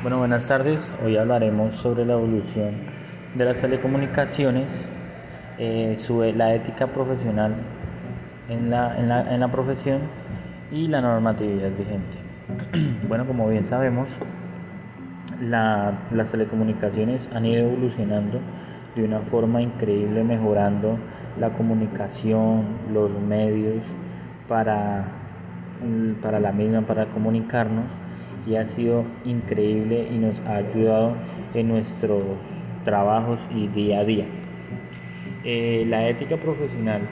Bueno, buenas tardes. Hoy hablaremos sobre la evolución de las telecomunicaciones, eh, la ética profesional en la, en, la, en la profesión y la normatividad vigente. bueno, como bien sabemos, la, las telecomunicaciones han ido evolucionando de una forma increíble, mejorando la comunicación, los medios para, para la misma, para comunicarnos y ha sido increíble y nos ha ayudado en nuestros trabajos y día a día. Eh, la ética profesional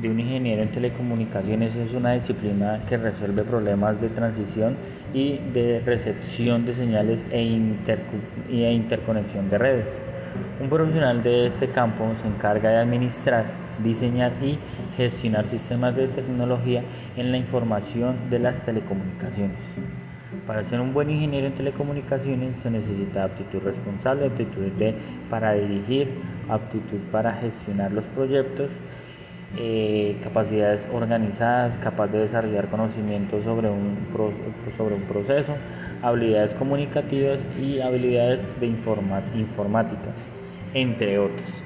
de un ingeniero en telecomunicaciones es una disciplina que resuelve problemas de transición y de recepción de señales e, e interconexión de redes. Un profesional de este campo se encarga de administrar, diseñar y gestionar sistemas de tecnología en la información de las telecomunicaciones. Para ser un buen ingeniero en telecomunicaciones se necesita aptitud responsable, aptitud para dirigir, aptitud para gestionar los proyectos, eh, capacidades organizadas, capaz de desarrollar conocimientos sobre un, sobre un proceso, habilidades comunicativas y habilidades de informáticas, entre otros.